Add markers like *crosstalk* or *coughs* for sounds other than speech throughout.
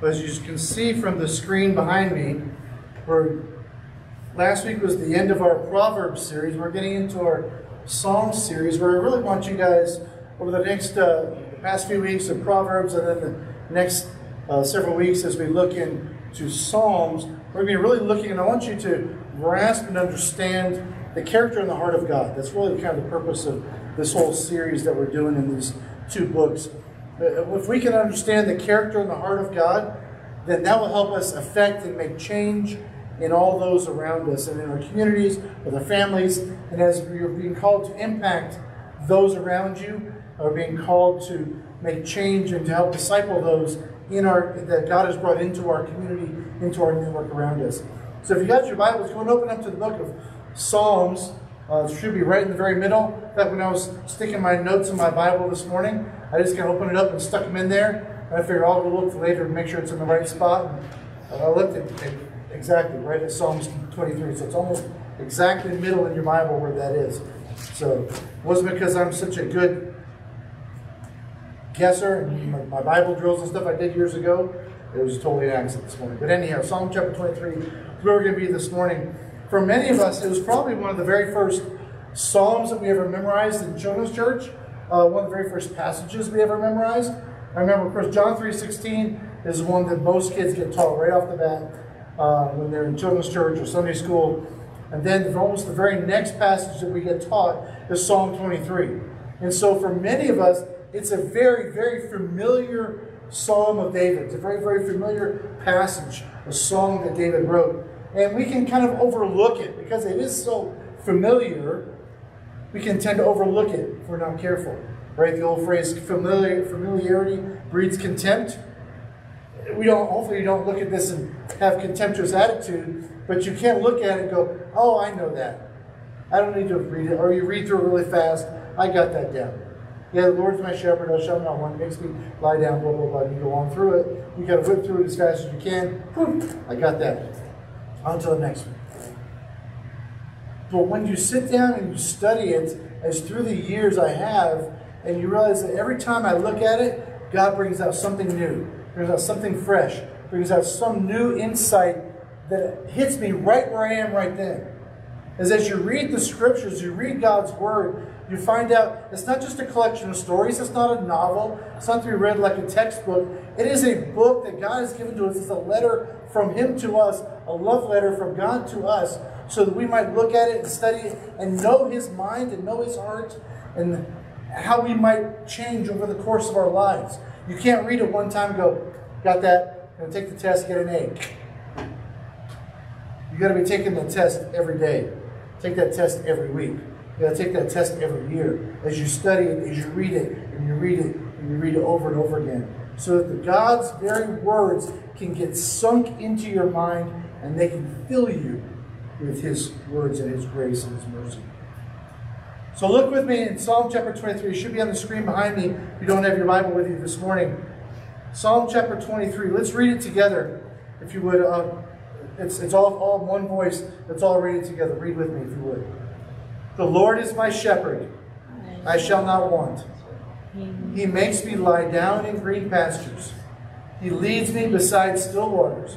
But as you can see from the screen behind me, we're, last week was the end of our Proverbs series. We're getting into our Psalm series where I really want you guys over the next uh, past few weeks of Proverbs and then the next uh, several weeks as we look into Psalms, we're going to be really looking, and I want you to grasp and understand the character and the heart of God. That's really kind of the purpose of this whole series that we're doing in these two books. Uh, if we can understand the character and the heart of God, then that will help us affect and make change in all those around us and in our communities, with our families, and as are being called to impact those around you, are being called to make change and to help disciple those in our that God has brought into our community, into our network around us. So if you got your Bibles, go and open up to the book of Psalms. Uh, it should be right in the very middle. In fact, when I was sticking my notes in my Bible this morning, I just kind of opened it up and stuck them in there. And I figured I'll go look later and make sure it's in the right spot. And I looked at it exactly right at Psalms 23. So it's almost exactly middle in your Bible where that is. So it wasn't because I'm such a good guesser and my, my Bible drills and stuff I did years ago. It was totally an accident this morning. But anyhow, Psalm chapter 23 is where we're going to be this morning. For many of us, it was probably one of the very first Psalms that we ever memorized in children's church. Uh, one of the very first passages we ever memorized. I remember, of course, John 3.16 is one that most kids get taught right off the bat uh, when they're in children's church or Sunday school. And then almost the very next passage that we get taught is Psalm 23. And so for many of us, it's a very, very familiar Psalm of David. It's a very, very familiar passage, a song that David wrote. And we can kind of overlook it because it is so familiar. We can tend to overlook it if we're not careful. Right? The old phrase familiar, familiarity breeds contempt. We don't hopefully you don't look at this and have contemptuous attitude, but you can't look at it and go, oh, I know that. I don't need to read it. Or you read through it really fast. I got that down. Yeah, the Lord's my shepherd, I shall not want. Makes me lie down, blah, blah, blah. You go on through it. You got to whip through it as fast as you can. Boom, I got that. To the next one. But when you sit down and you study it, as through the years I have, and you realize that every time I look at it, God brings out something new, brings out something fresh, brings out some new insight that hits me right where I am right then. As as you read the scriptures, you read God's word, you find out it's not just a collection of stories, it's not a novel, it's not to be read like a textbook. It is a book that God has given to us. It's a letter from Him to us, a love letter from God to us, so that we might look at it and study it and know His mind and know His heart and how we might change over the course of our lives. You can't read it one time go, got that, and take the test, get an A. You got to be taking the test every day. Take that test every week. You got to take that test every year as you study it, as you read it, and you read it, and you read it over and over again. So that the God's very words can get sunk into your mind and they can fill you with His words and His grace and His mercy. So look with me in Psalm chapter 23. It should be on the screen behind me if you don't have your Bible with you this morning. Psalm chapter 23. Let's read it together, if you would. Uh, it's, it's all, all one voice. Let's all read it together. Read with me, if you would. The Lord is my shepherd. I shall not want. He makes me lie down in green pastures. He leads me beside still waters.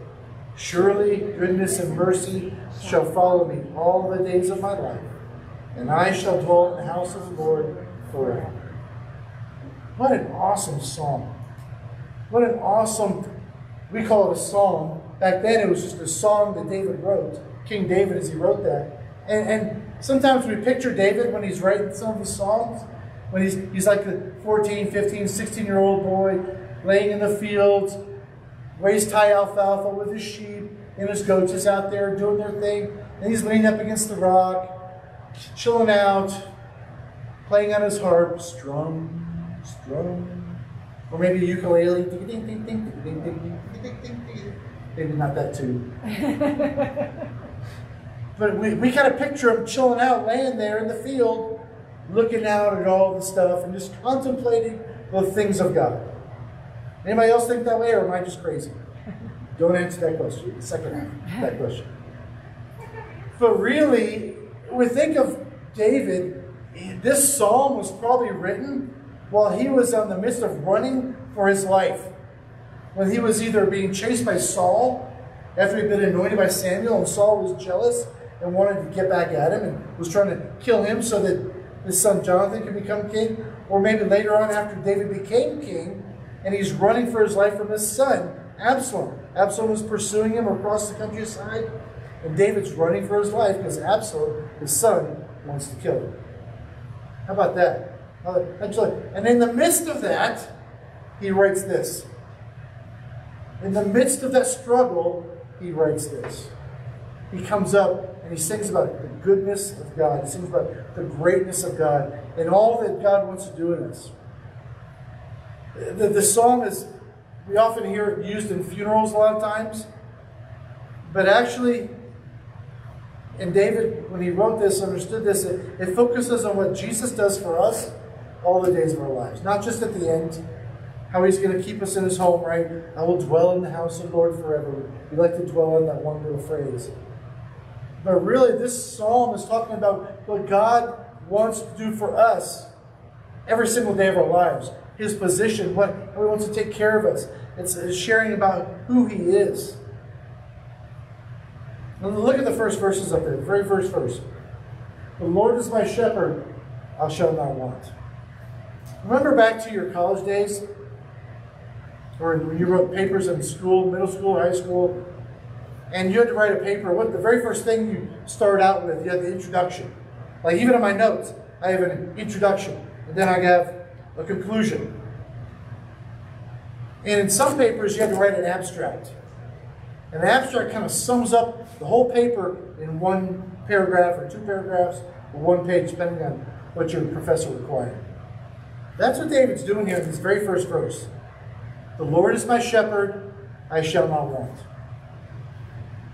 Surely goodness and mercy shall follow me all the days of my life, and I shall dwell in the house of the Lord forever. What an awesome song. What an awesome, we call it a song. Back then it was just a song that David wrote, King David as he wrote that. And, and sometimes we picture David when he's writing some of his songs, when he's, he's like a 14, 15, 16 year old boy laying in the fields, waist high alfalfa with his sheep and his goats is out there doing their thing. And he's leaning up against the rock, chilling out, playing on his harp, strum, strum. Or maybe a ukulele. maybe not that too. *laughs* but we, we kind of picture him chilling out, laying there in the field, looking out at all the stuff and just contemplating the things of God. Anybody else think that way, or am I just crazy? Don't answer that question. Second half that question. But really, we think of David, this psalm was probably written while he was in the midst of running for his life. When he was either being chased by Saul after he'd been anointed by Samuel, and Saul was jealous and wanted to get back at him and was trying to kill him so that his son Jonathan could become king, or maybe later on after David became king and he's running for his life from his son, Absalom. Absalom is pursuing him across the countryside, and David's running for his life because Absalom, his son, wants to kill him. How about that? And in the midst of that, he writes this. In the midst of that struggle, he writes this. He comes up and he sings about the goodness of God. He sings about the greatness of God and all that God wants to do in us. The, the song is, we often hear it used in funerals a lot of times, but actually, and David, when he wrote this, understood this, it, it focuses on what Jesus does for us all the days of our lives, not just at the end. How he's going to keep us in his home, right? I will dwell in the house of the Lord forever. We like to dwell on that one little phrase. But really, this psalm is talking about what God wants to do for us every single day of our lives his position, what how he wants to take care of us. It's sharing about who he is. Now look at the first verses up there, the very first verse. The Lord is my shepherd, I shall not want. Remember back to your college days, or when you wrote papers in school, middle school, high school, and you had to write a paper. What the very first thing you start out with, you had the introduction. Like even in my notes, I have an introduction, and then I have a conclusion. And in some papers, you had to write an abstract. An abstract kind of sums up the whole paper in one paragraph or two paragraphs or one page, depending on what your professor required. That's what David's doing here in this very first verse. The Lord is my shepherd, I shall not want.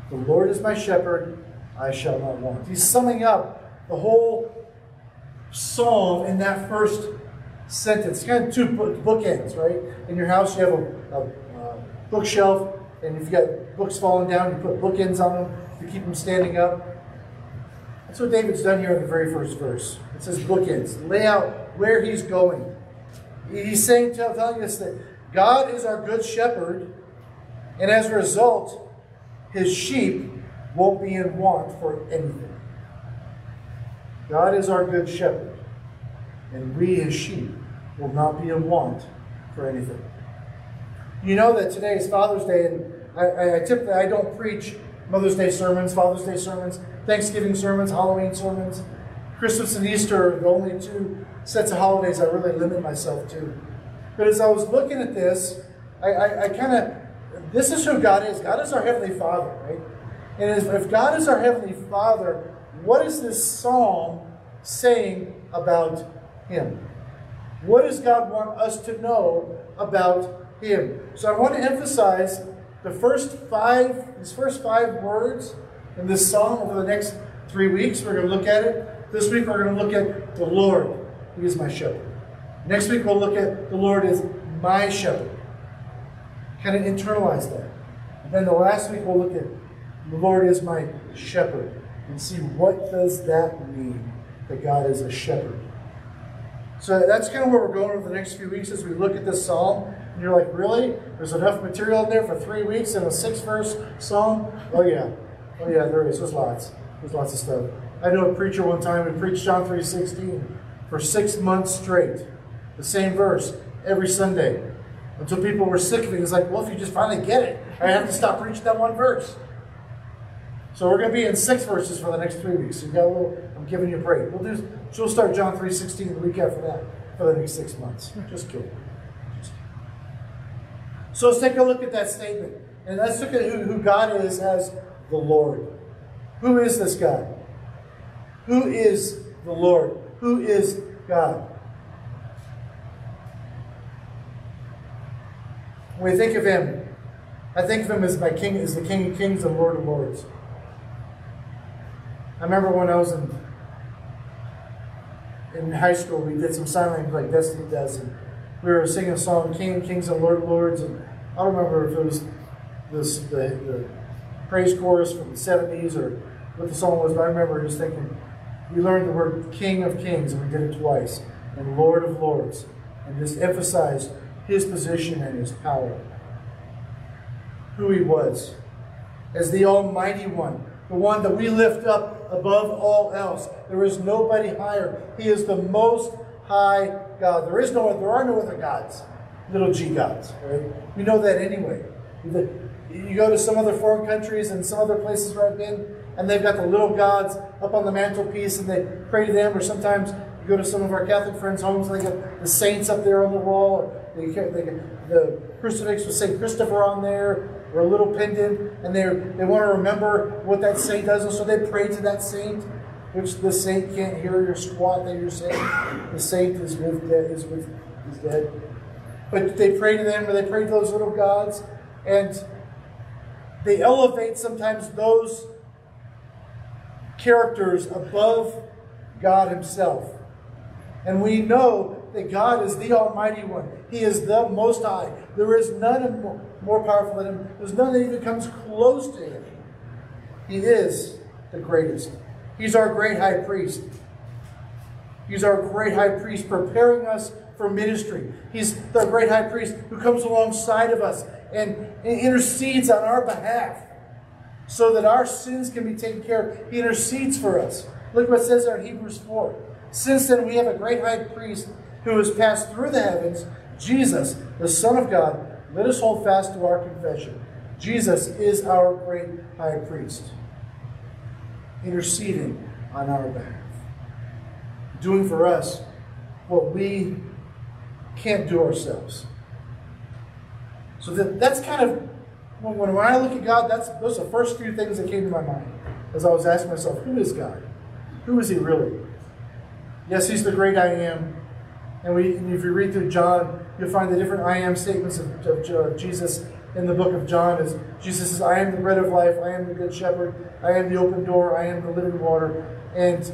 The Lord is my shepherd, I shall not want. He's summing up the whole psalm in that first sentence. Kind of two bookends, right? In your house, you have a, a, a bookshelf, and if you've got books falling down, you put bookends on them to keep them standing up. That's what David's done here in the very first verse. It says bookends. Lay out where he's going. He's saying, telling us that God is our good shepherd, and as a result, his sheep won't be in want for anything. God is our good shepherd and we his sheep will not be in want for anything. You know that today is Father's Day, and I, I, I typically I don't preach Mother's Day sermons, Father's Day sermons, Thanksgiving sermons, Halloween sermons. Christmas and Easter are the only two sets of holidays I really limit myself to. But as I was looking at this, I, I, I kind of, this is who God is. God is our Heavenly Father, right? And if God is our Heavenly Father, what is this psalm saying about him. What does God want us to know about Him? So I want to emphasize the first five, these first five words in this psalm over the next three weeks. We're going to look at it. This week we're going to look at the Lord, He is my shepherd. Next week we'll look at the Lord is my shepherd. Kind of internalize that. And then the last week we'll look at the Lord is my shepherd and see what does that mean that God is a shepherd. So that's kind of where we're going over the next few weeks as we look at this psalm. And you're like, really? There's enough material in there for three weeks in a six verse psalm? Oh, yeah. Oh, yeah, there is. There's lots. There's lots of stuff. I know a preacher one time who preached John 3.16 for six months straight. The same verse every Sunday. Until people were sick of it. He's like, well, if you just finally get it, I have to stop preaching that one verse. So we're going to be in six verses for the next three weeks. So you got a little, I'm giving you a break. We'll do, so we'll start John 3.16 the week after that for the next six months. Just kidding. So let's take a look at that statement. And let's look at who, who God is as the Lord. Who is this God? Who is the Lord? Who is God? When we think of Him, I think of him as my king, as the King of Kings and Lord of Lords. I remember when I was in in high school, we did some sign language like Destiny does, and we were singing a song, King of Kings and Lord of Lords, and I don't remember if it was this, the, the praise chorus from the 70s or what the song was, but I remember just thinking, we learned the word King of Kings, and we did it twice, and Lord of Lords, and just emphasized his position and his power, who he was, as the Almighty One, the one that we lift up above all else. There is nobody higher. He is the most high God. There is no other there are no other gods, little g gods. Right? We know that anyway. You go to some other foreign countries and some other places where I've been, and they've got the little gods up on the mantelpiece, and they pray to them. Or sometimes you go to some of our Catholic friends' homes, and they got the saints up there on the wall. They, they, the crucifix with Saint Christopher on there or a little pendant, and they they want to remember what that saint does, and so they pray to that saint, which the saint can't hear your squat that you're saying. The saint is with dead, is with is dead. But they pray to them, or they pray to those little gods, and they elevate sometimes those characters above God Himself. And we know that God is the Almighty One. He is the Most High. There is none more, powerful than Him. There's none that even comes close to Him. He is the greatest. He's our great high priest. He's our great high priest preparing us for ministry. He's the great high priest who comes alongside of us and, and intercedes on our behalf so that our sins can be taken care of. He intercedes for us. Look what it says in Hebrews 4. Since then, we have a great high priest who has passed through the heavens, Jesus, the Son of God. Let us hold fast to our confession. Jesus is our great high priest, interceding on our behalf, doing for us what we can't do ourselves. So that, that's kind of when, when I look at God, that's those are the first few things that came to my mind as I was asking myself, who is God? Who is He really? Yes, He's the great I am. And we, if you read through John, you'll find the different I am statements of, of, of Jesus in the book of John. Is Jesus says, "I am the bread of life. I am the good shepherd. I am the open door. I am the living water." And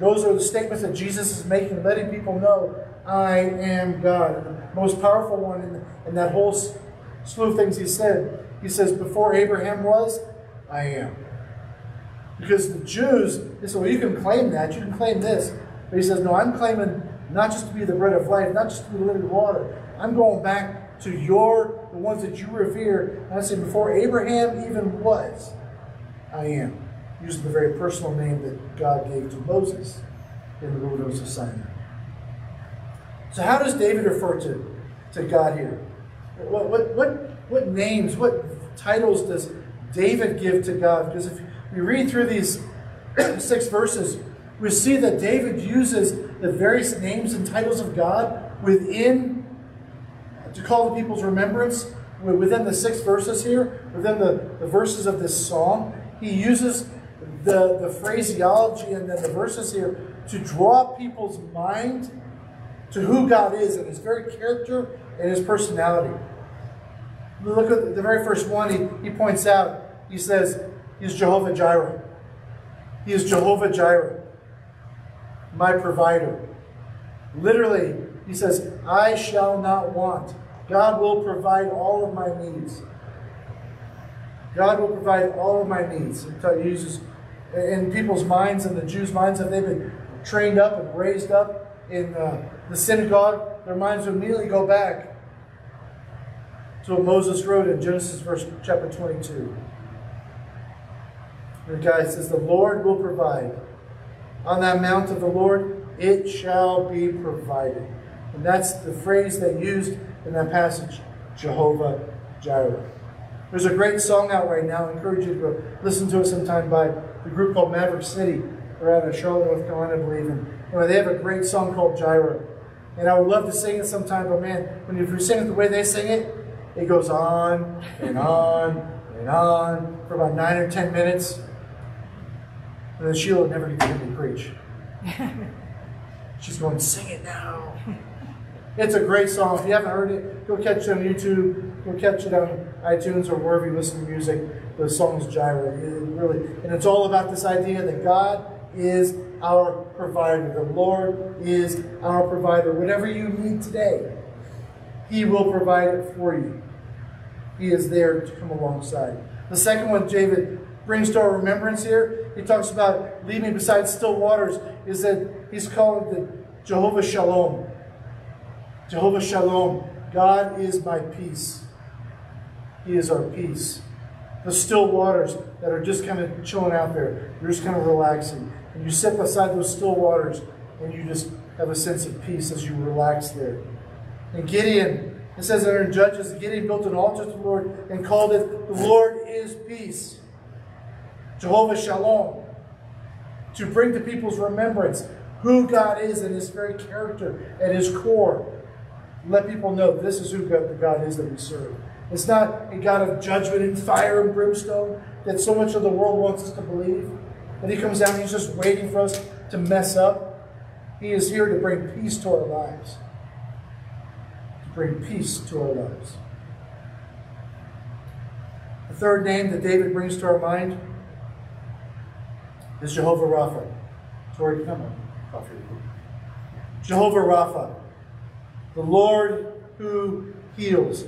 those are the statements that Jesus is making, letting people know, "I am God." The most powerful one in, in that whole slew of things He said he says, Before Abraham was, I am. Because the Jews, they said, Well, you can claim that, you can claim this. But he says, No, I'm claiming not just to be the bread of life, not just to be the living water. I'm going back to your, the ones that you revere. And I say, Before Abraham even was, I am. Using the very personal name that God gave to Moses in the wilderness of Sinai. So, how does David refer to, to God here? What, what, what what names, what titles does David give to God? Because if we read through these *clears throat* six verses, we see that David uses the various names and titles of God within to call the people's remembrance within the six verses here, within the, the verses of this psalm. He uses the, the phraseology and then the verses here to draw people's mind to who God is and his very character and his personality. Look at the very first one, he, he points out, he says, He's Jehovah Jireh. He is Jehovah Jireh, my provider. Literally, he says, I shall not want. God will provide all of my needs. God will provide all of my needs. He uses in people's minds and the Jews' minds, if they've been trained up and raised up in uh, the synagogue, their minds would immediately go back to what Moses wrote in Genesis verse chapter 22. The guy says, The Lord will provide. On that mount of the Lord, it shall be provided. And that's the phrase they used in that passage, Jehovah Jireh. There's a great song out right now. I encourage you to go listen to it sometime by the group called Maverick City. They're out of Charlotte, North Carolina, I believe. And they have a great song called Jireh. And I would love to sing it sometime, but man, when you sing it the way they sing it, it goes on and on and on for about nine or ten minutes. And then Sheila would never gets to hear me preach. *laughs* She's going, sing it now. It's a great song. If you haven't heard it, go catch it on YouTube. you'll catch it on iTunes or wherever you listen to music. The song's Jireh. It really, and it's all about this idea that God is our provider. The Lord is our provider. Whatever you need today, He will provide it for you. He is there to come alongside. The second one David brings to our remembrance here, he talks about leaving beside still waters, is that he's called the Jehovah Shalom. Jehovah Shalom. God is my peace. He is our peace. The still waters that are just kind of chilling out there, you're just kind of relaxing. And you sit beside those still waters and you just have a sense of peace as you relax there. And Gideon, it says there in Judges, Gideon built an altar to the Lord and called it, The Lord is Peace. Jehovah Shalom. To bring to people's remembrance who God is and his very character at his core. Let people know this is who God, the God is that we serve. It's not a God of judgment and fire and brimstone that so much of the world wants us to believe. That he comes down and he's just waiting for us to mess up. He is here to bring peace to our lives. To bring peace to our lives. The third name that David brings to our mind is Jehovah Rapha. Tori, come on. Jehovah Rapha, the Lord who heals.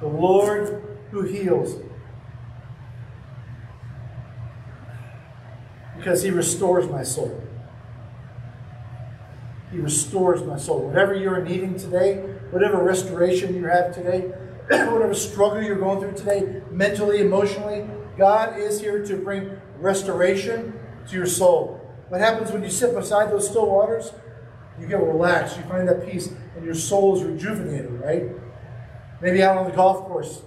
The Lord who heals. Because he restores my soul. He restores my soul. Whatever you're needing today, whatever restoration you have today, *clears throat* whatever struggle you're going through today, mentally, emotionally, God is here to bring restoration to your soul. What happens when you sit beside those still waters? You get relaxed, you find that peace, and your soul is rejuvenated, right? Maybe out on the golf course.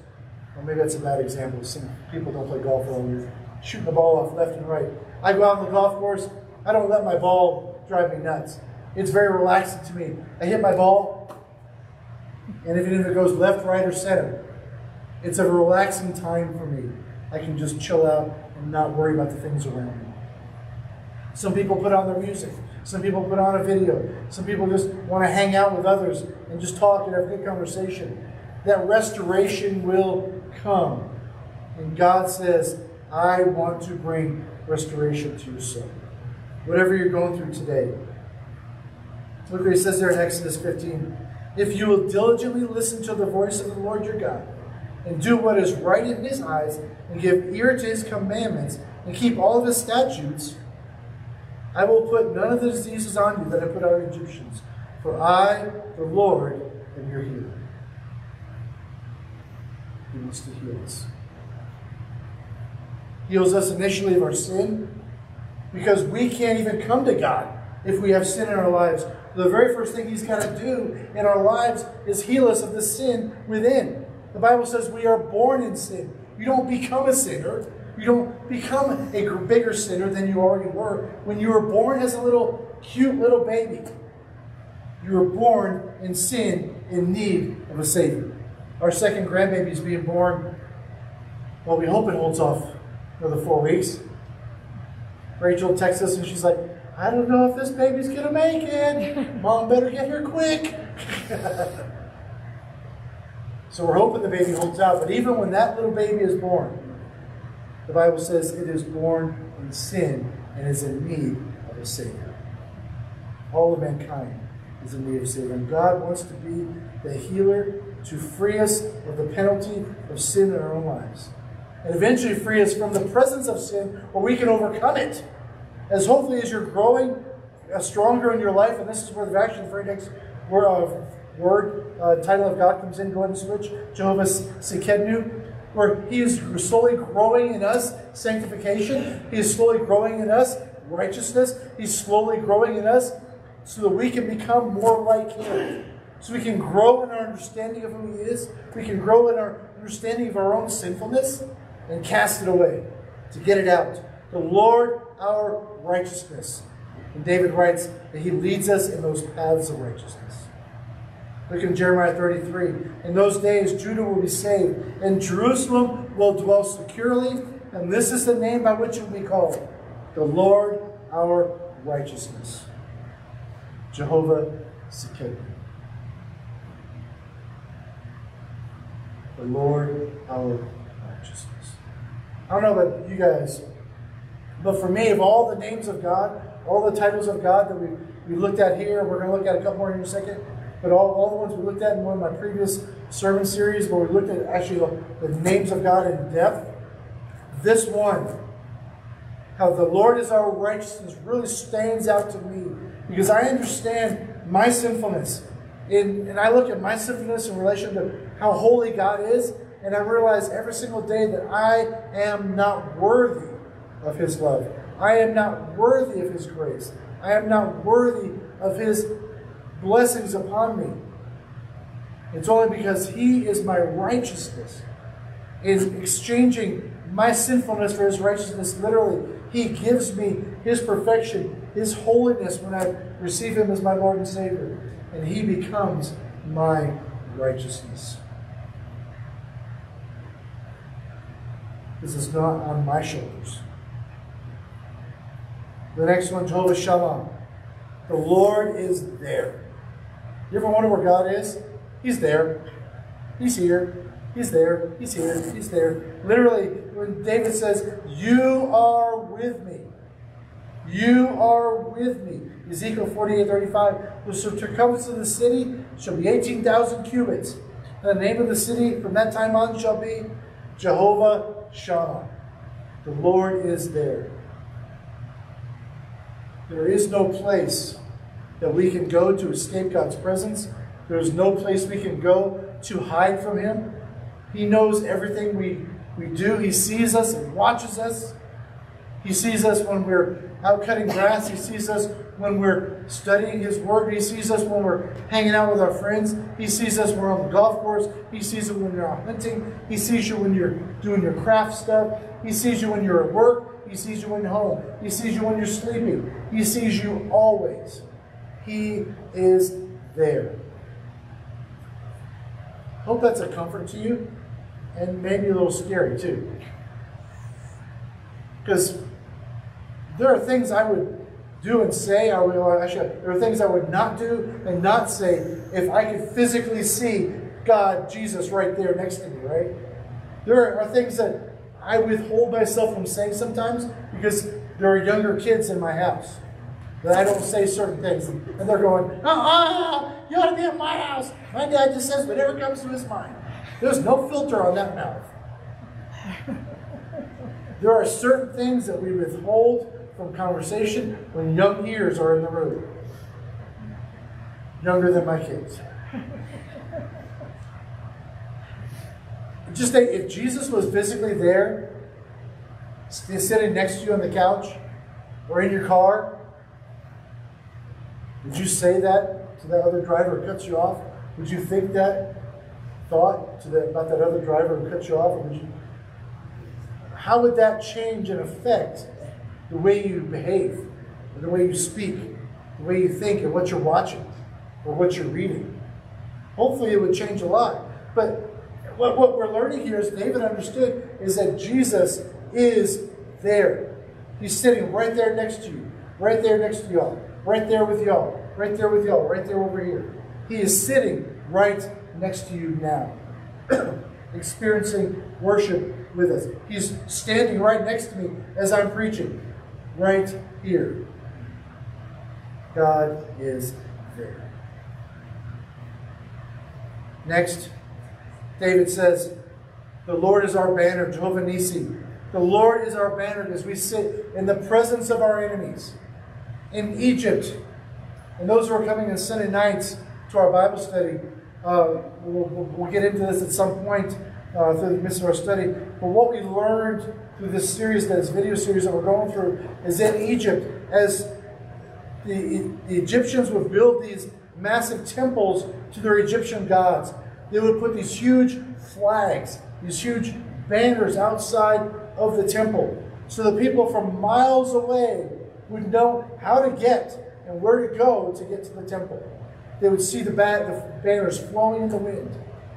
Well, maybe that's a bad example. Some people don't play golf well. You're shooting the ball off left and right. I go out on the golf course. I don't let my ball drive me nuts. It's very relaxing to me. I hit my ball, and if it goes left, right, or center, it's a relaxing time for me. I can just chill out and not worry about the things around me. Some people put on their music. Some people put on a video. Some people just want to hang out with others and just talk and have a good conversation. That restoration will come. And God says, I want to bring restoration to your soul. Whatever you're going through today. Look what he says there in Exodus 15. If you will diligently listen to the voice of the Lord your God, and do what is right in his eyes, and give ear to his commandments, and keep all of his statutes, I will put none of the diseases on you that I put on Egyptians, for I, the Lord, am your healer. He wants to heal us. Heals us initially of our sin, because we can't even come to God if we have sin in our lives. The very first thing He's got to do in our lives is heal us of the sin within. The Bible says we are born in sin. You don't become a sinner. You don't become a bigger sinner than you already were. When you were born as a little cute little baby, you were born in sin, in need of a Savior. Our second grandbaby is being born. Well, we hope it holds off another four weeks. Rachel texts us and she's like, I don't know if this baby's going to make it. Mom better get here quick. *laughs* so we're hoping the baby holds out. But even when that little baby is born, the Bible says it is born in sin and is in need of a Savior. All of mankind is in need of a Savior. And God wants to be the healer to free us of the penalty of sin in our own lives. And eventually free us from the presence of sin where we can overcome it. As hopefully as you're growing uh, stronger in your life, and this is where the the very next word, uh, title of God comes in, go ahead and switch. Jehovah Tsidkenu where He is slowly growing in us sanctification. He is slowly growing in us righteousness. He's slowly growing in us so that we can become more like Him. So we can grow in our understanding of who He is. We can grow in our understanding of our own sinfulness and cast it away to get it out. The Lord our righteousness. And David writes that He leads us in those paths of righteousness. Look in Jeremiah 33. In those days, Judah will be saved, and Jerusalem will dwell securely, and this is the name by which it will be called the Lord our righteousness. Jehovah Tsidkenu. the Lord our righteousness. I don't know about you guys, but for me, of all the names of God, all the titles of God that we, we looked at here, we're going to look at a couple more in a second, but all, all the ones we looked at in one of my previous sermon series where we looked at actually the, the names of God in depth, this one, how the Lord is our righteousness, really stands out to me because I understand my sinfulness. In, and I look at my sinfulness in relation to how holy God is, and I realize every single day that I am not worthy of His love. I am not worthy of His grace. I am not worthy of His blessings upon me. It's only because He is my righteousness. In exchanging my sinfulness for His righteousness, literally, He gives me His perfection, His holiness when I receive Him as my Lord and Savior. And He becomes my righteousness. This is not on my shoulders. The next one, Jehovah Shalom. The Lord is there. You ever wonder where God is? He's there. He's here. He's there. He's here. He's there. Literally, when David says, You are with me. You are with me. Ezekiel 48 35. The circumference of the city shall be 18,000 cubits. And the name of the city from that time on shall be Jehovah Shammah. The Lord is there. There is no place that we can go to escape God's presence. There is no place we can go to hide from Him. He knows everything we, we do. He sees us and watches us. He sees us when we're out cutting grass. He sees us when we're studying His Word. He sees us when we're hanging out with our friends. He sees us when we're on the golf course. He sees it when you're out hunting. He sees you when you're doing your craft stuff. He sees you when you're at work. He sees you when you're home. He sees you when you're sleeping. He sees you always. He is there. Hope that's a comfort to you and maybe a little scary too. Because there are things I would do and say, I would, actually, there are things I would not do and not say if I could physically see God, Jesus, right there next to me, right? There are things that I withhold myself from saying sometimes because there are younger kids in my house that I don't say certain things. And they're going, ah, you ought to be at my house. My dad just says whatever comes to his mind. There's no filter on that mouth. *laughs* There are certain things that we withhold from conversation when young ears are in the room. Younger than my kids. Just think, if Jesus was physically there, sitting next to you on the couch or in your car, would you say that to that other driver who cuts you off? Would you think that thought to that, about that other driver who cuts you off? Or would you, how would that change and affect the way you behave, the way you speak, the way you think, and what you're watching or what you're reading? Hopefully, it would change a lot. But what, what we're learning here is David understood, is that Jesus is there. He's sitting right there next to you, right there next to y'all, right there with y'all, right there with y'all, right there over here. He is sitting right next to you now, *clears throat* experiencing worship with us. He's standing right next to me as I'm preaching, right here. God is there. Next, David says, The Lord is our banner, Jehovah Nisi. The Lord is our banner as we sit in the presence of our enemies. In Egypt, and those who are coming on Sunday nights to our Bible study, uh, we'll, we'll, get into this at some point uh, through the midst of our study. But what we learned through this series, this video series that we're going through, is in Egypt, as the, the Egyptians would build these massive temples to their Egyptian gods, they would put these huge flags, these huge banners outside of the temple. So the people from miles away would know how to get and where to go to get to the temple. They would see the, bat, the banners flowing in the wind,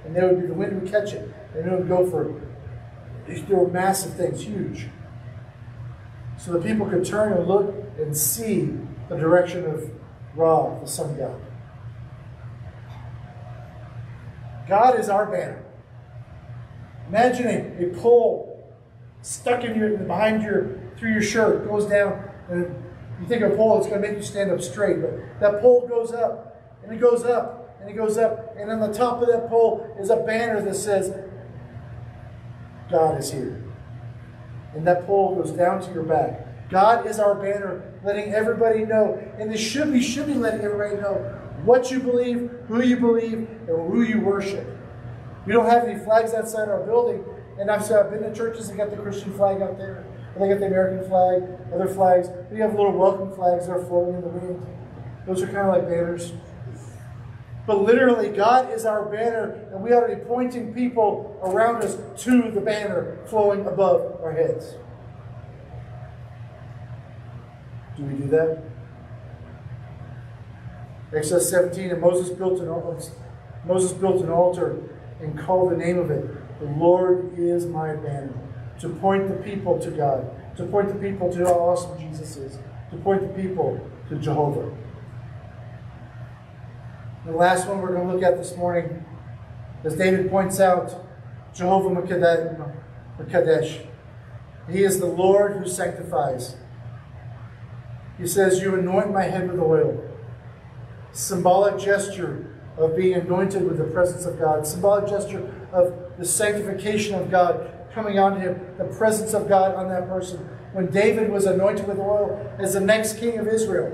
and they would be, the wind would catch it, and it would go for there were massive things, huge. So the people could turn and look and see the direction of Ra, the sun god. God is our banner. Imagine a, a pole stuck in your behind your through your shirt, goes down, and you think of a pole is going to make you stand up straight, but that pole goes up, and it goes up, and it goes up, and on the top of that pole is a banner that says, God is here. And that pole goes down to your back. God is our banner, letting everybody know, and this should be should be letting everybody know what you believe, who you believe, and who you worship. We don't have any flags outside our building, and I've, I've been to churches that got the Christian flag out there. They got the American flag, other flags. We have little welcome flags that are floating in the wind. Those are kind of like banners. But literally, God is our banner, and we ought to be pointing people around us to the banner flowing above our heads. Do we do that? Exodus 17, and Moses built an altar. Moses built an altar and called the name of it, The Lord is my banner to point the people to God, to point the people to how awesome Jesus is, to point the people to Jehovah. The last one we're going to look at this morning, as David points out, Jehovah Makadesh. He is the Lord who sanctifies. He says, You anoint my head with oil. Symbolic gesture of being anointed with the presence of God. Symbolic gesture of the sanctification of God coming on him, the presence of God on that person. When David was anointed with oil as the next king of Israel,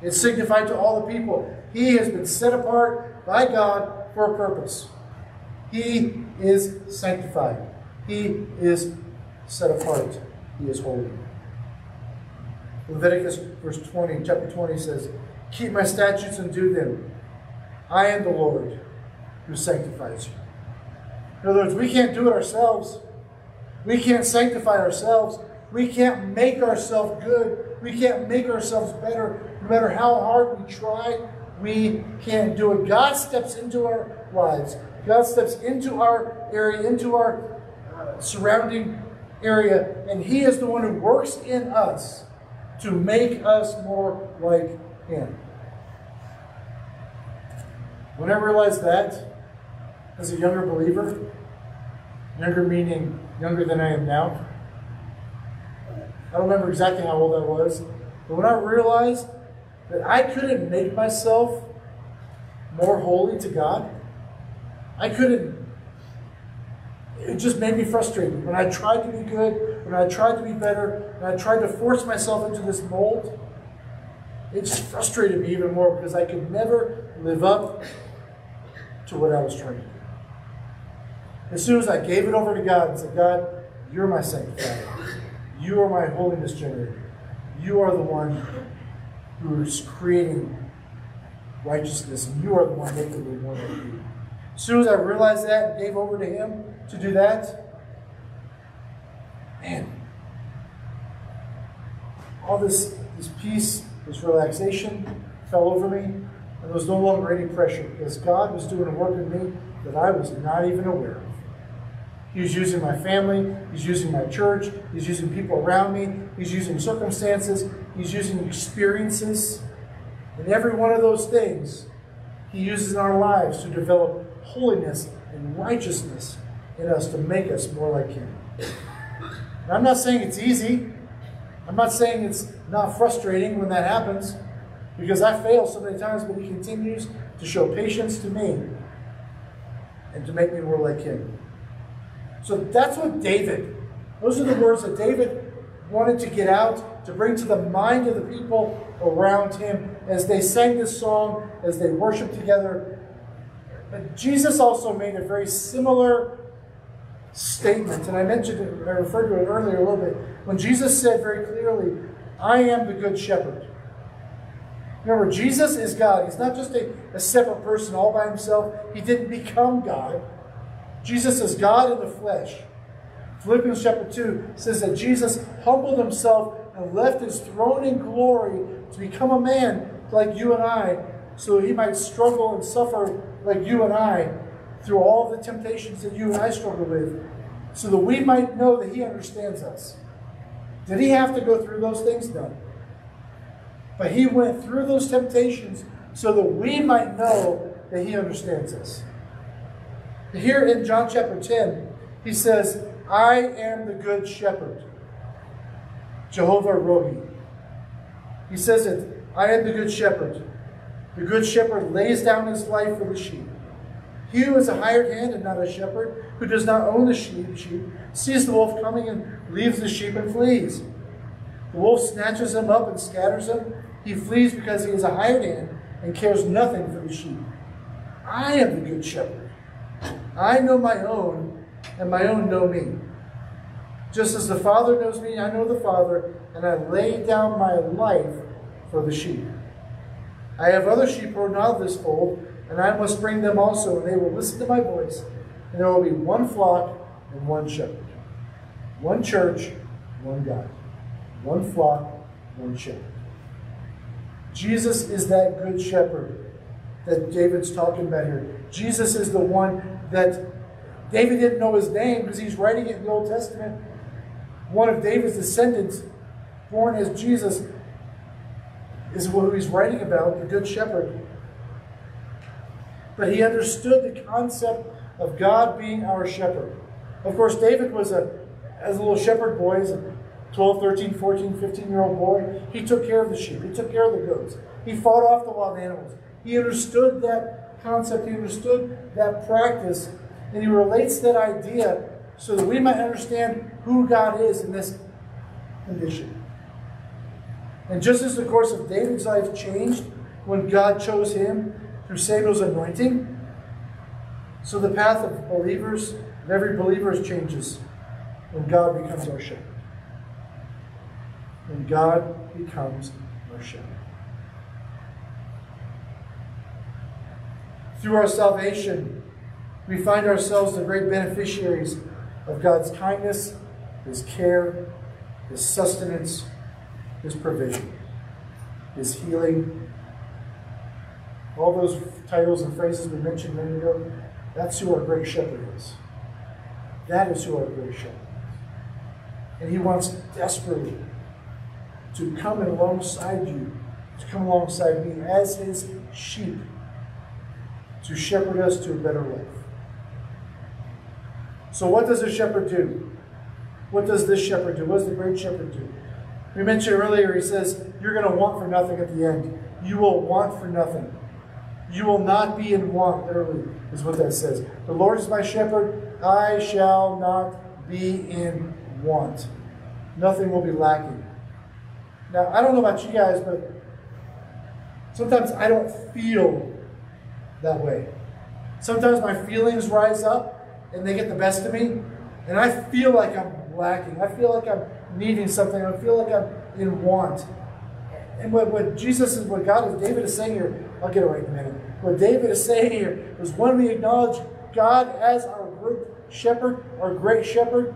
it signified to all the people he has been set apart by God for a purpose. He is sanctified. He is set apart. He is holy. Leviticus verse 20, chapter 20 says, Keep my statutes and do them. I am the Lord who sanctifies you. In other words, we can't do it ourselves. We can't sanctify ourselves. We can't make ourselves good. We can't make ourselves better. No matter how hard we try, we can't do it. God steps into our lives. God steps into our area, into our surrounding area, and He is the one who works in us to make us more like Him. When I realized that, as a younger believer, younger meaning younger than I am now. I don't remember exactly how old I was, but when I realized that I couldn't make myself more holy to God, I couldn't. It just made me frustrated. When I tried to be good, when I tried to be better, when I tried to force myself into this mold, it just frustrated me even more because I could never live up to what I was trying to do. As soon as I gave it over to God and said, God, you're my sanctifier. You are my holiness generator. You are the one who is creating righteousness, and you are the one making me more like you. As soon as I realized that and gave over to Him to do that, man, all this, this peace, this relaxation fell over me, and there was no longer any pressure because God was doing a work in me that I was not even aware of. He's using my family. He's using my church. He's using people around me. He's using circumstances. He's using experiences. And every one of those things he uses in our lives to develop holiness and righteousness in us to make us more like him. And I'm not saying it's easy. I'm not saying it's not frustrating when that happens because I fail so many times, but he continues to show patience to me and to make me more like him. So that's what David, those are the words that David wanted to get out, to bring to the mind of the people around him as they sang this song, as they worshiped together. But Jesus also made a very similar statement, and I mentioned it, I referred to it earlier a little bit, when Jesus said very clearly, I am the good shepherd. Remember, Jesus is God. He's not just a, a separate person all by himself. He didn't become God. Jesus is God in the flesh. Philippians chapter 2 says that Jesus humbled himself and left his throne in glory to become a man like you and I, so he might struggle and suffer like you and I through all the temptations that you and I struggle with, so that we might know that he understands us. Did he have to go through those things? No. But he went through those temptations so that we might know that he understands us. Here in John chapter 10, He says, I am the good shepherd. Jehovah Rohi. He says it, I am the good shepherd. The good shepherd lays down his life for the sheep. He who is a hired hand and not a shepherd, who does not own the sheep, sheep, sees the wolf coming and leaves the sheep and flees. The wolf snatches him up and scatters them. He flees because he is a hired hand and cares nothing for the sheep. I am the good shepherd. I know my own, and my own know me. Just as the Father knows me, I know the Father, and I lay down my life for the sheep. I have other sheep who are not of this fold, and I must bring them also, and they will listen to my voice, and there will be one flock and one shepherd. One church, one God. One flock, one shepherd. Jesus is that good shepherd that David's talking about here. Jesus is the one that David didn't know his name because he's writing it in the Old Testament. One of David's descendants, born as Jesus, is who he's writing about, the Good Shepherd. But he understood the concept of God being our shepherd. Of course, David was a, as a little shepherd boy, as a 12, 13, 14, 15 year old boy, he took care of the sheep, he took care of the goats, he fought off the wild animals. He understood that concept, he understood that practice, and he relates that idea so that we might understand who God is in this condition. And just as the course of David's life changed when God chose him through Samuel's anointing, so the path of believers, of every believer, changes when God becomes our shepherd. When God becomes our shepherd. Through our salvation, we find ourselves the great beneficiaries of God's kindness, His care, His sustenance, His provision, His healing. All those titles and phrases we mentioned a minute ago, that's who our great shepherd is. That is who our great shepherd is. And He wants desperately to come alongside you, to come alongside me as His sheep, to shepherd us to a better life. So, what does a shepherd do? What does this shepherd do? What does the great shepherd do? We mentioned earlier, he says, You're going to want for nothing at the end. You will want for nothing. You will not be in want, literally, is what that says. The Lord is my shepherd, I shall not be in want. Nothing will be lacking. Now, I don't know about you guys, but sometimes I don't feel that way. Sometimes my feelings rise up and they get the best of me, and I feel like I'm lacking. I feel like I'm needing something. I feel like I'm in want. And what, what Jesus is, what God is, David is saying here, I'll get right in a minute. What David is saying here is when we acknowledge God as our good shepherd, our great shepherd,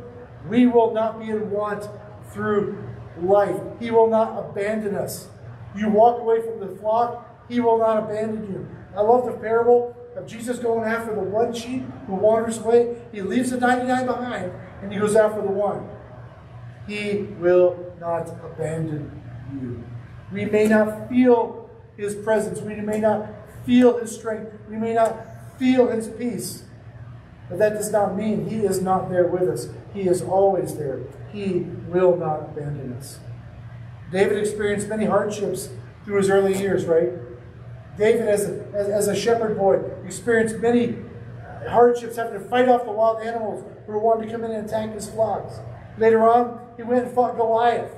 we will not be in want through life. He will not abandon us. You walk away from the flock, He will not abandon you. I love the parable of Jesus going after the one sheep who wanders away. He leaves the 99 behind and he goes after the one. He will not abandon you. We may not feel his presence. We may not feel his strength. We may not feel his peace. But that does not mean he is not there with us. He is always there. He will not abandon us. David experienced many hardships through his early years, right? David, as a, as, a shepherd boy, experienced many hardships, having to fight off the wild animals who wanted to come in and attack his flocks. Later on, he went and fought Goliath.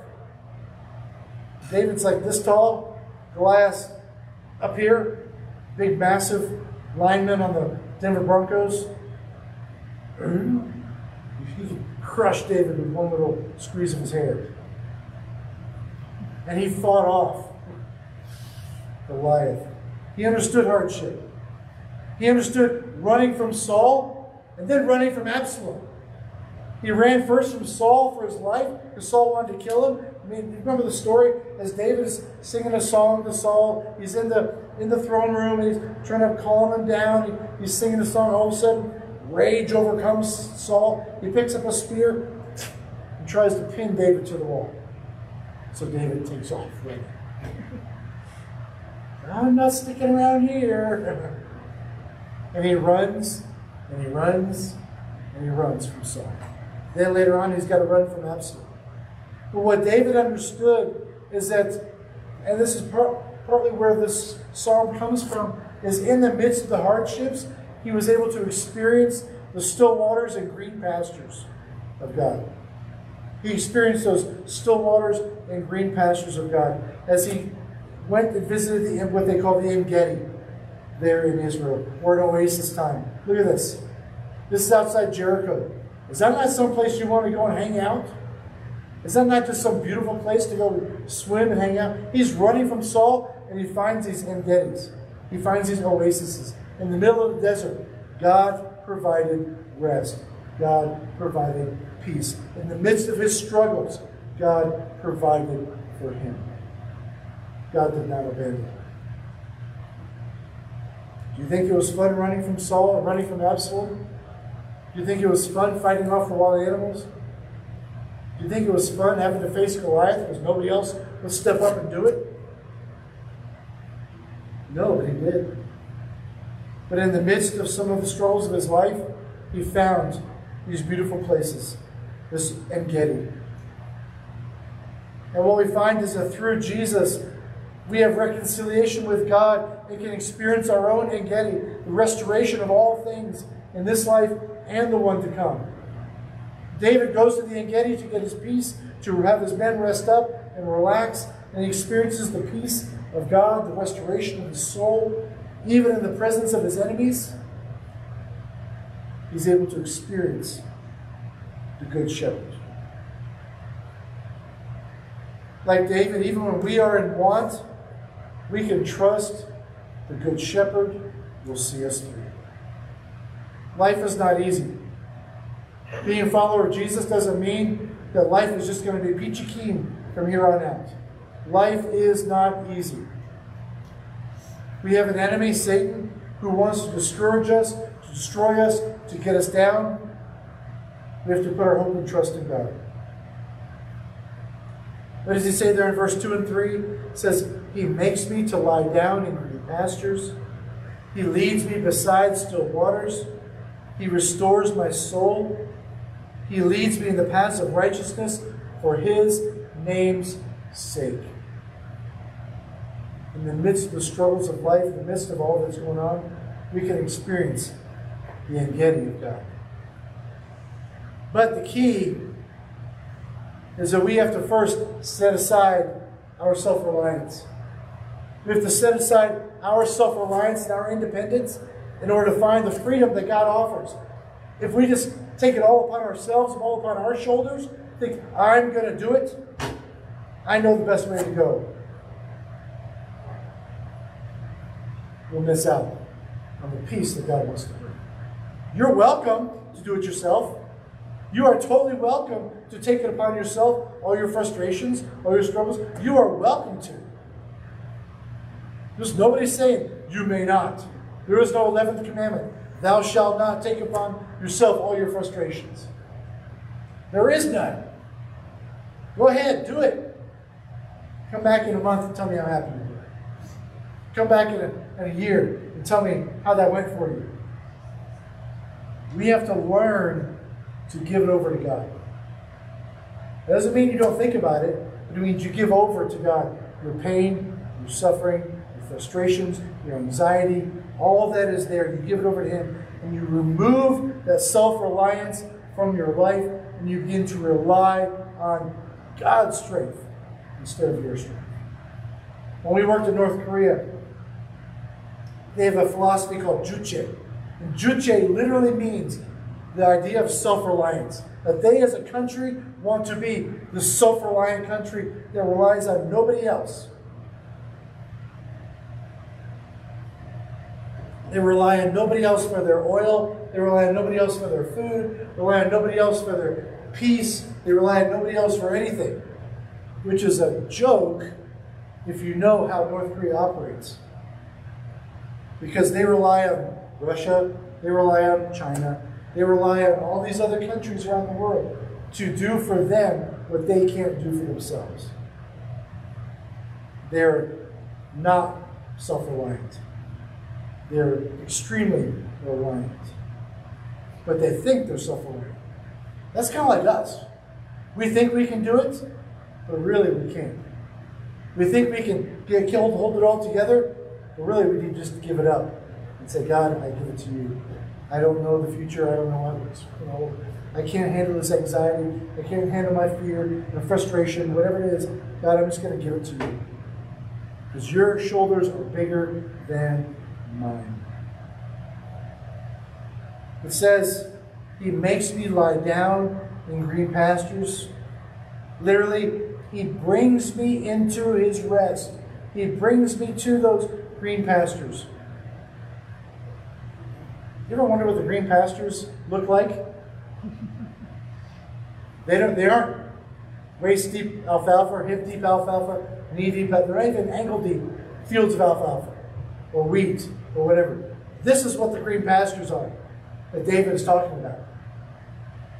David's like this tall, Goliath up here, big, massive lineman on the Denver Broncos. He crushed David with one little squeeze of his hand. And he fought off Goliath. He understood hardship. He understood running from Saul and then running from Absalom. He ran first from Saul for his life because Saul wanted to kill him. I mean, remember the story as David is singing a song to Saul. He's in the in the throne room and he's trying to calm him down. He, he's singing the song. All of a sudden, rage overcomes Saul. He picks up a spear and tries to pin David to the wall. So David takes off running. I'm not sticking around here. *laughs* and he runs, and he runs, and he runs from Saul. Then later on, he's got to run from Absalom. But what David understood is that, and this is par- partly where this psalm comes from, is in the midst of the hardships, he was able to experience the still waters and green pastures of God. He experienced those still waters and green pastures of God as he went and visited the, what they call the En Gedi there in Israel, or an oasis time. Look at this. This is outside Jericho. Is that not some place you want to go and hang out? Is that not just some beautiful place to go swim and hang out? He's running from Saul and he finds these En Gedis. He finds these oases. In the middle of the desert, God provided rest. God provided peace. In the midst of his struggles, God provided for him. God did not abandon him. Do you think it was fun running from Saul and running from Absalom? Do you think it was fun fighting off the wild animals? Do you think it was fun having to face Goliath because nobody else would step up and do it? No, but he did. But in the midst of some of the struggles of his life, he found these beautiful places, this En Gedi. And what we find is that through Jesus, we have reconciliation with God and can experience our own En Gedi, the restoration of all things in this life and the one to come. David goes to the En Gedi to get his peace, to have his men rest up and relax, and he experiences the peace of God, the restoration of his soul, even in the presence of his enemies. He's able to experience the Good Shepherd. Like David, even when we are in want, we can trust the Good Shepherd will see us through. Life is not easy. Being a follower of Jesus doesn't mean that life is just going to be peachy keen from here on out. Life is not easy. We have an enemy, Satan, who wants to discourage us, to destroy us, to get us down. We have to put our hope and trust in God. What does he say there in verse 2 and 3? It says, He makes me to lie down in green pastures. He leads me beside still waters. He restores my soul. He leads me in the paths of righteousness for his name's sake. In the midst of the struggles of life, in the midst of all that's going on, we can experience the En Gedi of God. But the key is that we have to first set aside our self reliance. We have to set aside our self reliance and our independence in order to find the freedom that God offers. If we just take it all upon ourselves, all upon our shoulders, think, I'm going to do it, I know the best way to go. We'll miss out on the peace that God wants to bring. You're welcome to do it yourself. You are totally welcome to take it upon yourself, all your frustrations, all your struggles. You are welcome to. There's nobody saying you may not. There is no 11th commandment. Thou shalt not take upon yourself all your frustrations. There is none. Go ahead, do it. Come back in a month and tell me how happy you were. Come back in a, in a year and tell me how that went for you. We have to learn to give it over to God. That doesn't mean you don't think about it, it means you give over to God your pain, your suffering, frustrations, your anxiety, all that is there. You give it over to Him, and you remove that self reliance from your life, and you begin to rely on God's strength instead of your strength. When we worked in North Korea, they have a philosophy called Juche. And Juche literally means the idea of self reliance. That they as a country want to be the self reliant country that relies on nobody else. They rely on nobody else for their oil. They rely on nobody else for their food. They rely on nobody else for their peace. They rely on nobody else for anything, which is a joke if you know how North Korea operates. Because they rely on Russia, they rely on China, they rely on all these other countries around the world to do for them what they can't do for themselves. They're not self reliant, they're extremely reliant. but they think they're self aware. That's kind of like us. We think we can do it, but really we can't. We think we can get killed, and hold it all together, but really we need just to give it up and say, God, I give it to you. I don't know the future. I don't know what you. I can't handle this anxiety. I can't handle my fear and frustration, whatever it is. God, I'm just going to give it to you. Because your shoulders are bigger than mine. It says, He makes me lie down in green pastures. Literally, He brings me into His rest. He brings me to those green pastures. You ever wonder what the green pastures look like? *laughs* They don't. They aren't waist deep alfalfa, hip deep alfalfa, knee deep. They're even ankle deep fields of alfalfa or wheat or whatever. This is what the green pastures are that David is talking about.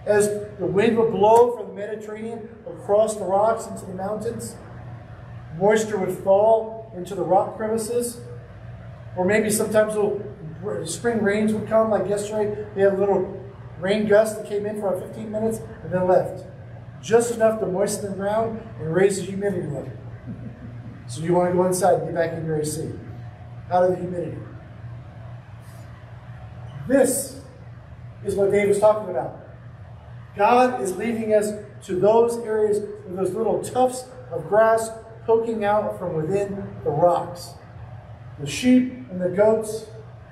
As the wind would blow from the Mediterranean across the rocks into the mountains, moisture would fall into the rock crevices, or maybe sometimes little spring rains would come, like yesterday. We had a little rain gust that came in for about 15 minutes and then left. Just enough to moisten the ground and raise the humidity level. So you want to go inside and get back in your AC. Out of the humidity. This is what Dave is talking about. God is leading us to those areas with those little tufts of grass poking out from within the rocks. The sheep and the goats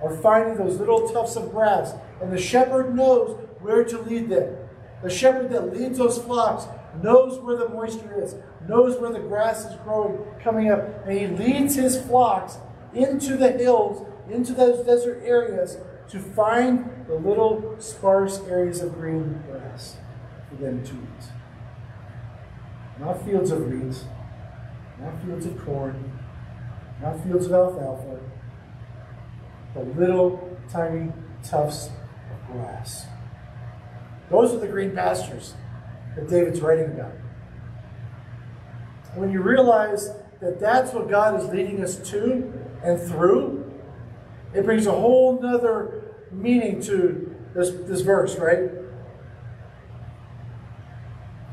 are finding those little tufts of grass, and the shepherd knows where to lead them. The shepherd that leads those flocks knows where the moisture is, knows where the grass is growing, coming up, and he leads his flocks into the hills, into those desert areas to find the little sparse areas of green grass for them to eat. Not fields of wheat, not fields of corn, not fields of alfalfa, but little tiny tufts of grass. Those are the green pastures that David's writing about. When you realize that that's what God is leading us to and through, it brings a whole nother meaning to this, this verse, right?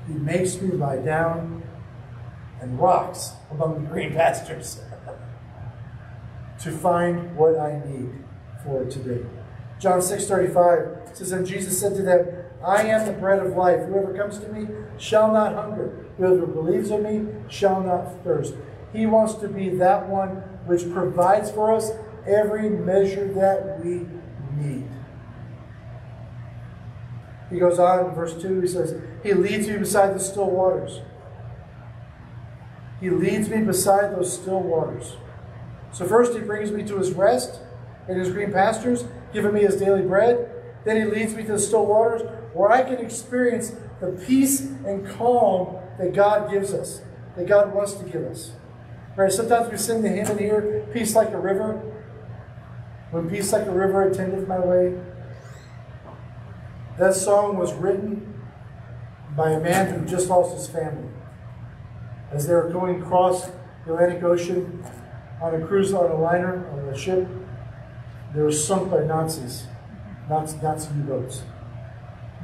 He makes me lie down and rocks among the green *laughs* pastures to find what I need for today. John 6 35 says, And Jesus said to them, I am the bread of life. Whoever comes to me shall not hunger. Whoever believes in me shall not thirst. He wants to be that one which provides for us every measure that we need. He goes on in verse 2, he says, He leads me beside the still waters. He leads me beside those still waters. So first he brings me to his rest in his green pastures, giving me his daily bread. Then he leads me to the still waters where I can experience the peace and calm that God gives us, that God wants to give us. Right? Sometimes we sing the hymn in here, Peace Like a River. When peace like a river attendeth my way. That song was written by a man who just lost his family. As they were going across the Atlantic Ocean on a cruise on a liner, on a ship, they were sunk by Nazis, Nazi, Nazi U-boats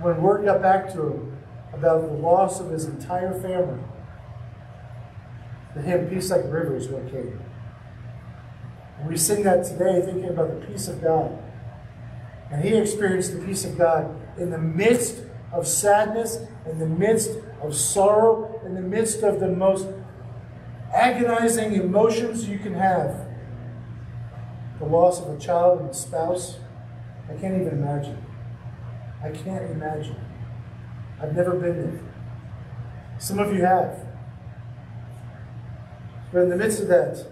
when word got back to him about the loss of his entire family, the hymn Peace Like Rivers what came. And we sing that today thinking about the peace of God. And he experienced the peace of God in the midst of sadness, in the midst of sorrow, in the midst of the most agonizing emotions you can have. The loss of a child and a spouse. I can't even imagine. I can't imagine. I've never been there. Some of you have. But in the midst of that,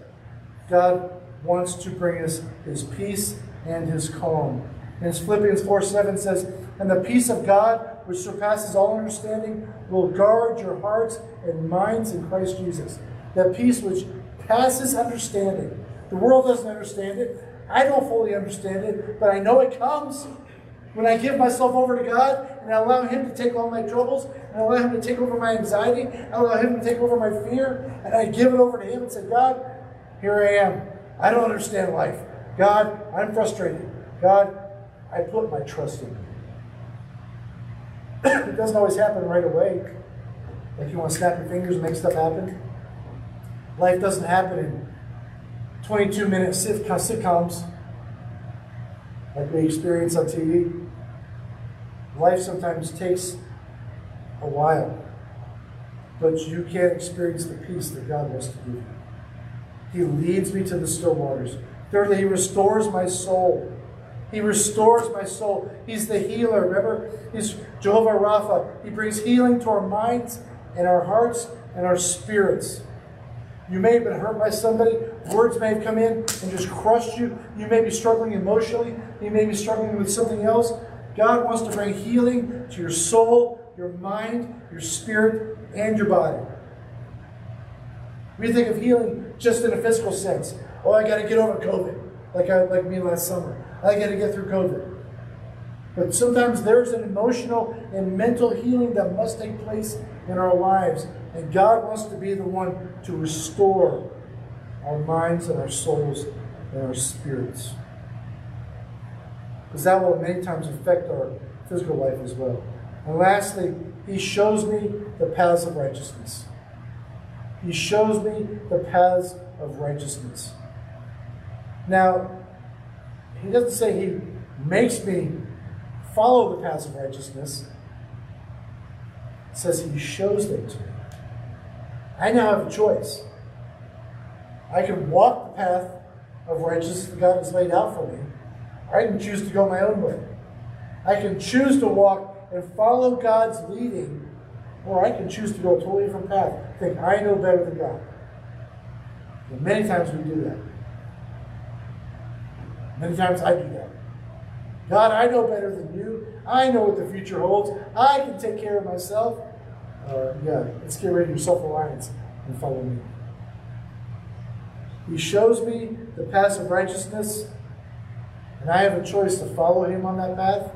God wants to bring us his peace and his calm. And as Philippians 4 7 says, And the peace of God, which surpasses all understanding, will guard your hearts and minds in Christ Jesus. That peace which passes understanding. The world doesn't understand it. I don't fully understand it, but I know it comes. When I give myself over to God and I allow Him to take all my troubles, and I allow Him to take over my anxiety, I allow Him to take over my fear, and I give it over to Him and say, God, here I am. I don't understand life. God, I'm frustrated. God, I put my trust in you. *coughs* it doesn't always happen right away. Like you want to snap your fingers and make stuff happen. Life doesn't happen in 22 minute sitcoms like we experience on TV. Life sometimes takes a while, but you can't experience the peace that God wants to give you. He leads me to the still waters. Thirdly, He restores my soul. He restores my soul. He's the healer. Remember, He's Jehovah Rapha. He brings healing to our minds and our hearts and our spirits. You may have been hurt by somebody. Words may have come in and just crushed you. You may be struggling emotionally. You may be struggling with something else. God wants to bring healing to your soul, your mind, your spirit, and your body. We think of healing just in a physical sense. Oh, I got to get over COVID, like I, like me last summer. I got to get through COVID. But sometimes there's an emotional and mental healing that must take place in our lives. And God wants to be the one to restore our minds and our souls and our spirits. Because that will many times affect our physical life as well. And lastly, He shows me the paths of righteousness. He shows me the paths of righteousness. Now, He doesn't say He makes me follow the paths of righteousness. It says He shows them to me. I now have a choice. I can walk the path of righteousness that God has laid out for me. I can choose to go my own way. I can choose to walk and follow God's leading, or I can choose to go a totally different path. Think I know better than God. And many times we do that. Many times I do that. God, I know better than you. I know what the future holds. I can take care of myself. Uh, yeah, let's get rid of your self reliance and follow me. He shows me the path of righteousness, and I have a choice to follow him on that path,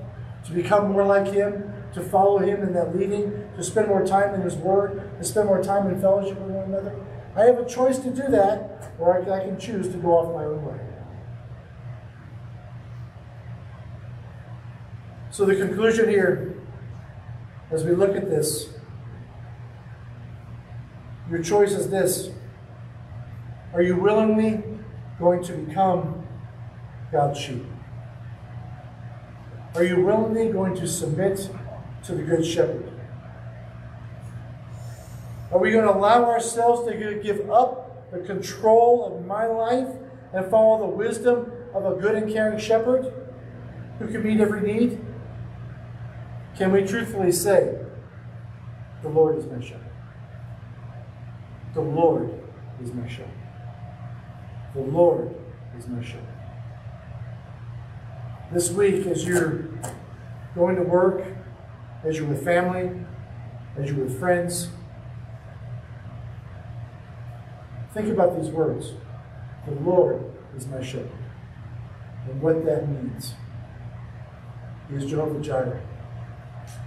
to become more like him, to follow him in that leading, to spend more time in his word, to spend more time in fellowship with one another. I have a choice to do that, or I can choose to go off my own way. So, the conclusion here, as we look at this, your choice is this Are you willingly going to become God's sheep? Are you willingly going to submit to the Good Shepherd? Are we going to allow ourselves to give up the control of my life and follow the wisdom of a good and caring shepherd who can meet every need? Can we truthfully say, The Lord is my shepherd? The Lord is my shepherd. The Lord is my shepherd. This week, as you're going to work, as you're with family, as you're with friends, think about these words. The Lord is my shepherd. And what that means. He is Jehovah Jireh.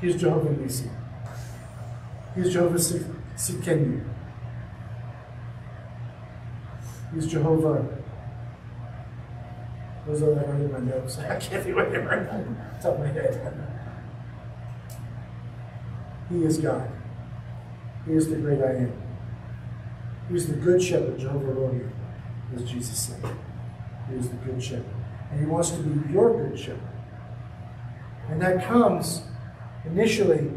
He is Jehovah Nissi. He is Jehovah Tsidkenu. He's Jehovah. Those are my notes. *laughs* I can't think of it right now. Top of my head. He is God. He is the great I am. He is the good shepherd, Jehovah Rohi, as Jesus said. He is the good shepherd. And he wants to be your good shepherd. And that comes initially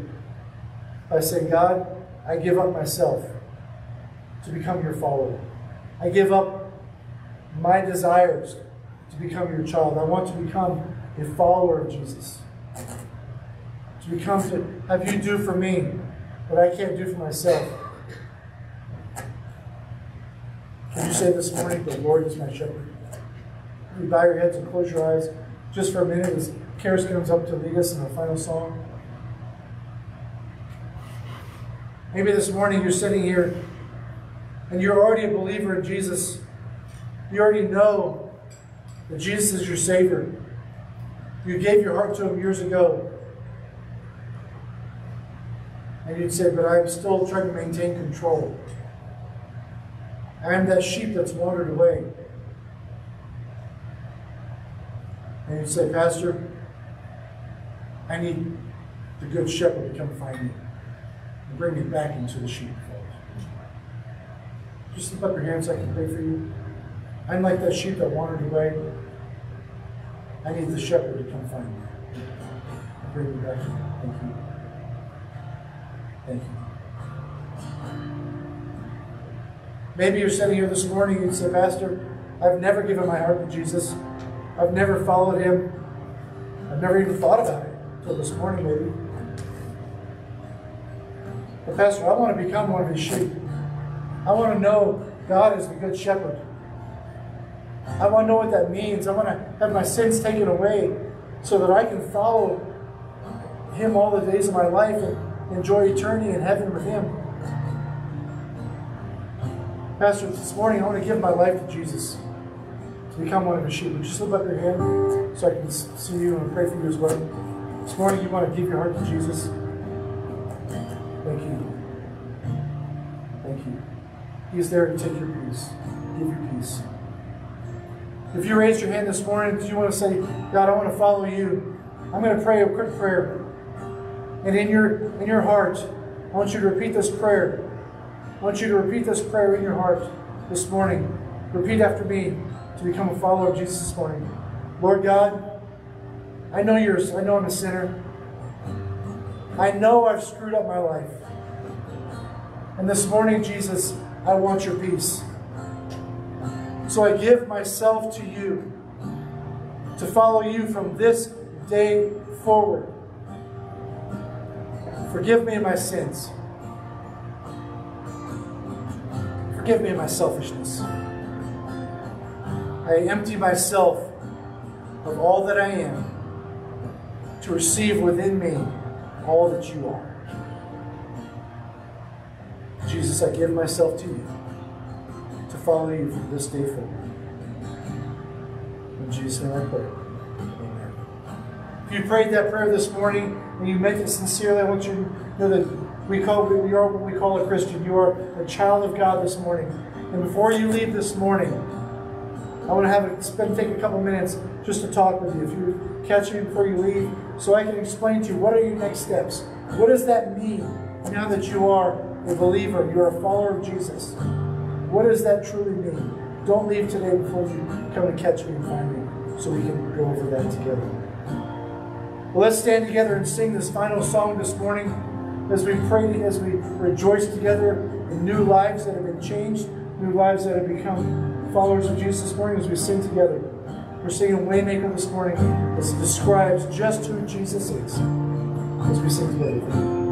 by saying, God, I give up myself to become your follower. I give up my desires to become your child. I want to become a follower of Jesus. To become to have you do for me what I can't do for myself. Can you say this morning, the Lord is my shepherd? You bow your heads and close your eyes just for a minute as Karis comes up to lead us in our final song. Maybe this morning you're sitting here and you're already a believer in Jesus, you already know that Jesus is your Savior. You gave your heart to Him years ago. And you'd say, but I'm still trying to maintain control. I am that sheep that's wandered away. And you'd say, Pastor, I need the good shepherd to come find me and bring me back into the sheepfold. Just lift up your hands so I can pray for you. I'm like that sheep that wandered away. I need the shepherd to come find me and bring me back. Thank you. Thank you. Maybe you're sitting here this morning and you say, Pastor, I've never given my heart to Jesus. I've never followed him. I've never even thought about it until this morning, maybe. But, Pastor, I want to become one of his sheep. I want to know God is the good shepherd. I want to know what that means. I want to have my sins taken away so that I can follow him all the days of my life and enjoy eternity in heaven with him. Pastor, this morning I want to give my life to Jesus to become one of his sheep. Would you slip up your hand so I can see you and pray for you as well? This morning you want to give your heart to Jesus. Thank you. Thank you. He's there to take your peace, give you peace. If you raised your hand this morning, do you want to say, God, I want to follow you? I'm going to pray a quick prayer. And in your in your heart, I want you to repeat this prayer. I want you to repeat this prayer in your heart this morning. Repeat after me to become a follower of Jesus this morning. Lord God, I know you're I know I'm a sinner. I know I've screwed up my life. And this morning, Jesus, I want your peace. So I give myself to you to follow you from this day forward. Forgive me my sins. Forgive me my selfishness. I empty myself of all that I am to receive within me all that you are. Jesus, I give myself to you follow you from this day forward. In Jesus' name I pray. Amen. If you prayed that prayer this morning and you meant it sincerely, I want you to know that we call you are what we call a Christian. You are a child of God this morning. And before you leave this morning, I want to have a, spend take a couple minutes just to talk with you. If you catch me before you leave, so I can explain to you what are your next steps. What does that mean now that you are a believer, you're a follower of Jesus? What does that truly mean? Don't leave today before you come and catch me and find me, so we can go over that together. Well, let's stand together and sing this final song this morning as we pray, as we rejoice together in new lives that have been changed, new lives that have become followers of Jesus this morning as we sing together. We're singing Waymaker this morning as it describes just who Jesus is as we sing together.